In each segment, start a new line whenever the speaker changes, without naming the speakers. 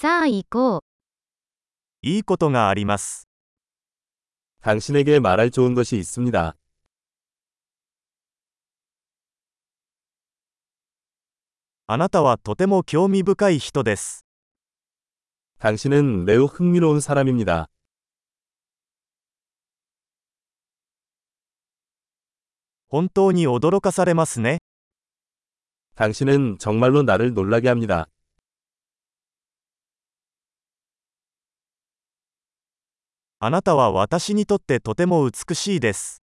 さあ行こう。
いいことがあります。
당신에게 말할 좋은 것이 있습니다.
あなたはとても興味深い人です。
당신은 매우 흥미로운 사람입니다.
本当に驚かされますね。
당신은 정말로 나를 놀라게 합니다.
あなたは私にとってとても美しいです。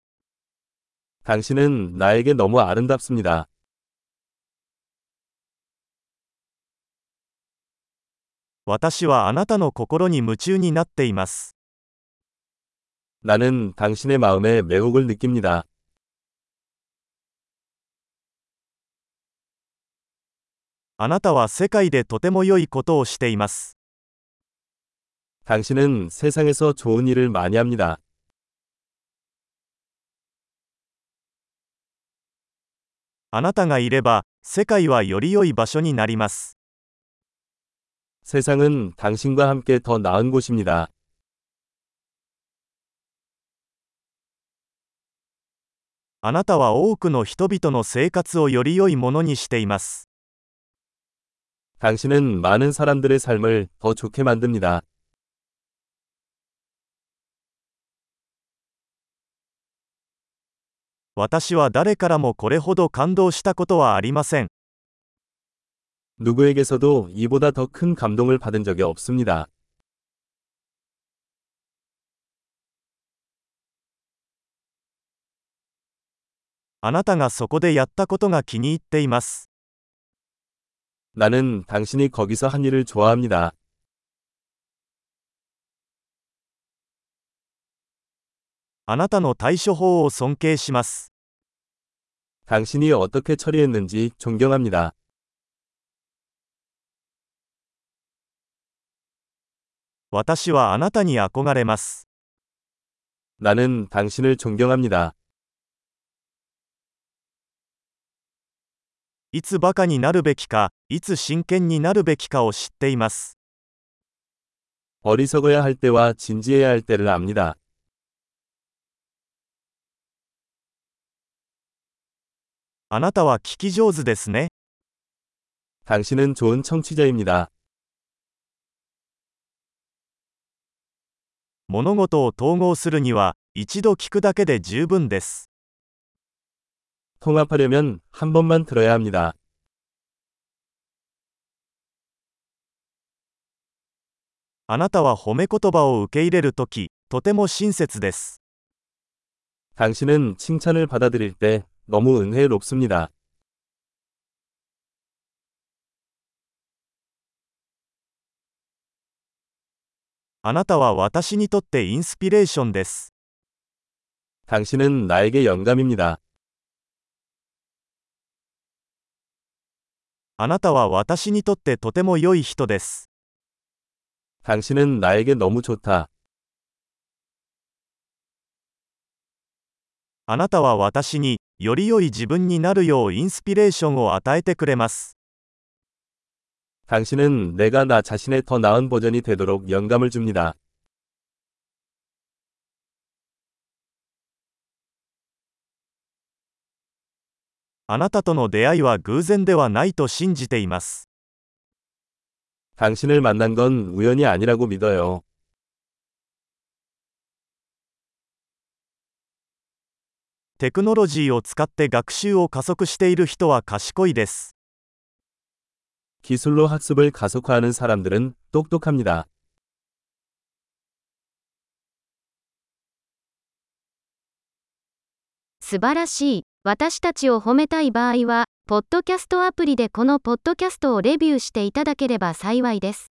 당신은 나에게 너무 아름답습니다.
私はあなたの心に夢中になっています。
나는 당신의 마음에 매혹을 느낍니다.
あなたは世界でとても良いことをしています。
당신은 세상에서 좋은 일을 많이 합니다.
あなたがいれば、世界はより良い場所になります。
세상은 당신과 함께 더 나은 곳입니다.
あなたは多くの人々の生活をより良いものにしています。
당신은 많은 사람들의 삶을 더 좋게 만듭니다.
私は誰からもこれほど感動したことはありません。
누구에게서도 이보다 더 큰 감동을 받은 적이 없습니다.
あなたがそこでやったことが気に入っています。
나는 당신이 거기서 한 일을 좋아합니다.
あなたの対処法を尊敬します。
당신이 어떻게 처리했는지 존경합니다.
私はあなたに憧れます。
나는 당신을 존경합니다.
いつバカになるべきか、いつ真剣になるべきかを知っています。
어리석어야 할 때와 진지해야 할 때를 압니다.
あなたは聞き上手ですね。
당신은 좋은 청취자입니다.
物事を統合するには、一度聞くだけで十分です。
통합하려면 한 번만 들어야 합니다.
あなたは褒め言葉を受け入れるとき、とても親切です。
당신은 칭찬을 받아들일 때 너무 은혜롭습니다.
あなたは私にとってインスピレーションです。
당신은 나에게 영감입니다.
あなたは私にとってとても良い人です。
당신은 나에게 너무 좋다.
あなたは私により良い自分になるようインスピレーションを与えてくれます。
당신은 내가 나 자신의 더 나은 버전이 되도록 영감을 줍니다.
あなたとの出会いは偶然ではないと信じています。
당신을 만난 건 우연이 아니라고 믿어요.
テクノロジーを使って学習を加速している人は賢いです。
기술로 학습을 가속화하는 사람들은 똑똑합니다.
素晴らしい。私たちを褒めたい場合は、ポッドキャストアプリでこのポッドキャストをレビューしていただければ幸いです。